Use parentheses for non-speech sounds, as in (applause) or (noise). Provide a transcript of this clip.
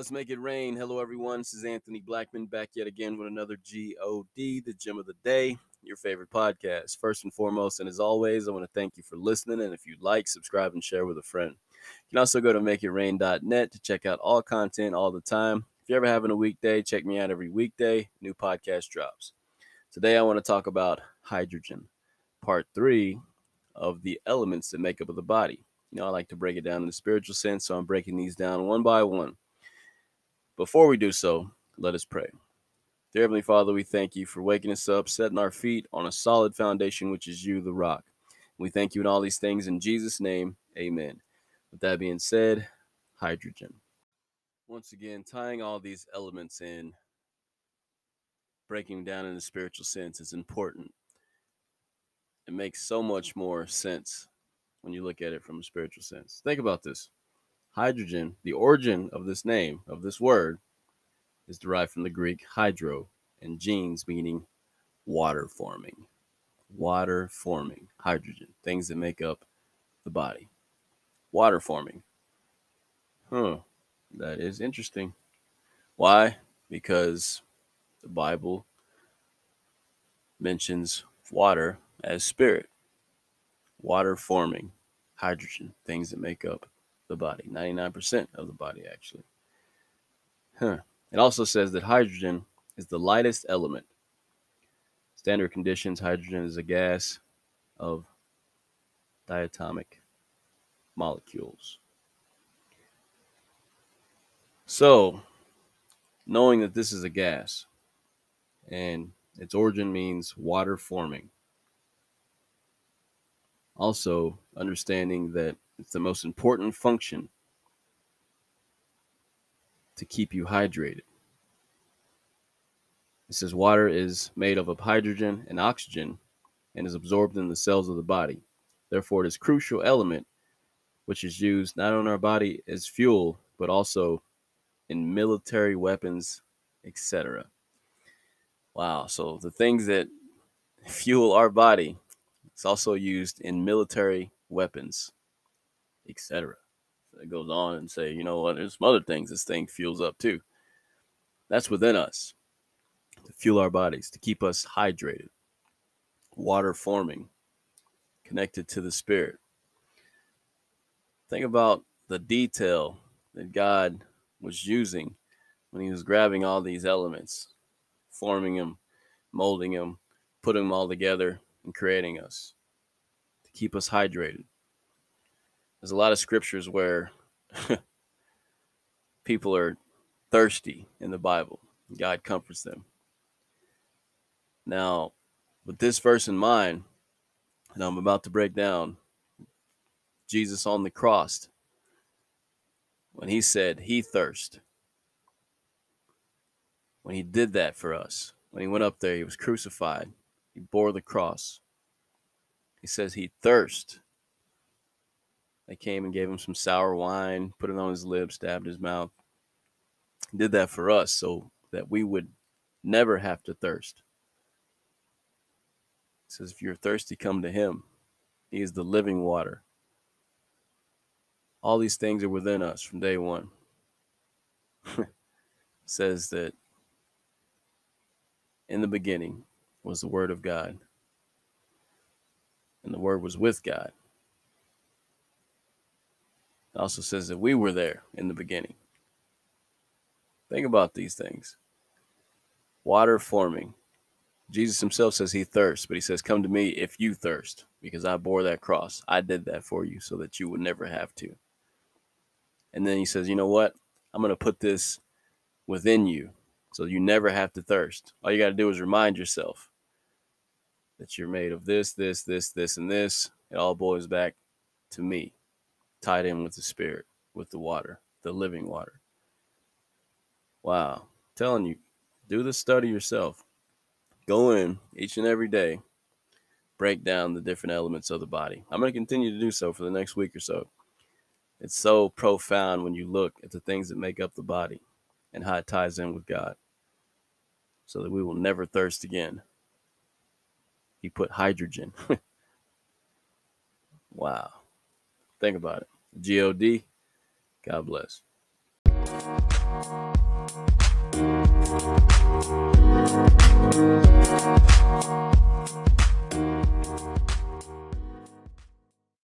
Let's make it rain. Hello, everyone. This is Anthony Blackman back yet again with another GOD, the gem of the day, your favorite podcast. First and foremost, and as always, I want to thank you for listening. And if you like, subscribe and share with a friend. You can also go to makeitrain.net to check out all content all the time. If you're ever having a weekday, check me out every weekday. New podcast drops. Today, I want to talk about hydrogen, part three of the elements that make up of the body. You know, I like to break it down in the spiritual sense, so I'm breaking these down one by one. Before we do so, let us pray. Dear Heavenly Father, we thank you for waking us up, setting our feet on a solid foundation, which is you, the rock. We thank you in all these things in Jesus' name. Amen. With that being said, hydrogen. Once again, tying all these elements in, breaking down in the spiritual sense is important. It makes so much more sense when you look at it from a spiritual sense. Think about this hydrogen, the origin of this name, of this word, is derived from the Greek hydro and genes, meaning water forming. Water forming, hydrogen, things that make up the body. Water forming. Huh, that is interesting. Why? Because the Bible mentions water as spirit. Water forming, hydrogen, things that make up the body, 99% of the body, actually. Huh. It also says that hydrogen is the lightest element. Standard conditions, hydrogen is a gas of diatomic molecules. So, knowing that this is a gas and its origin means water forming, also understanding that it's the most important function to keep you hydrated. It says water is made up of hydrogen and oxygen and is absorbed in the cells of the body. Therefore, it is crucial element which is used not on our body as fuel, but also in military weapons, etc. Wow. So the things that (laughs) fuel our body, it's also used in military weapons etc. So it goes on and say, you know what, there's some other things this thing fuels up too. That's within us to fuel our bodies, to keep us hydrated, water forming, connected to the spirit. Think about the detail that God was using when he was grabbing all these elements, forming them, molding them, putting them all together, and creating us to keep us hydrated. There's a lot of scriptures where (laughs) people are thirsty in the Bible. God comforts them. Now, with this verse in mind, and I'm about to break down Jesus on the cross, when he said he thirst, when he did that for us, when he went up there, he was crucified, he bore the cross. He says he thirst they came and gave him some sour wine, put it on his lips, stabbed his mouth. Did that for us so that we would never have to thirst. He says, If you're thirsty, come to him. He is the living water. All these things are within us from day one. (laughs) says that in the beginning was the Word of God, and the Word was with God, it also says that we were there in the beginning. Think about these things. Water forming. Jesus himself says he thirsts, but he says, Come to me if you thirst, because I bore that cross. I did that for you so that you would never have to. And then he says, You know what? I'm going to put this within you so you never have to thirst. All you got to do is remind yourself that you're made of this, this, this, this, and this. It all boils back to me tied in with the spirit, with the water, the living water. Wow. Telling you, do the study yourself. Go in each and every day, break down the different elements of the body. I'm going to continue to do so for the next week or so. It's so profound when you look at the things that make up the body and how it ties in with God so that we will never thirst again. He put hydrogen. (laughs) wow. Think about it. God, God bless.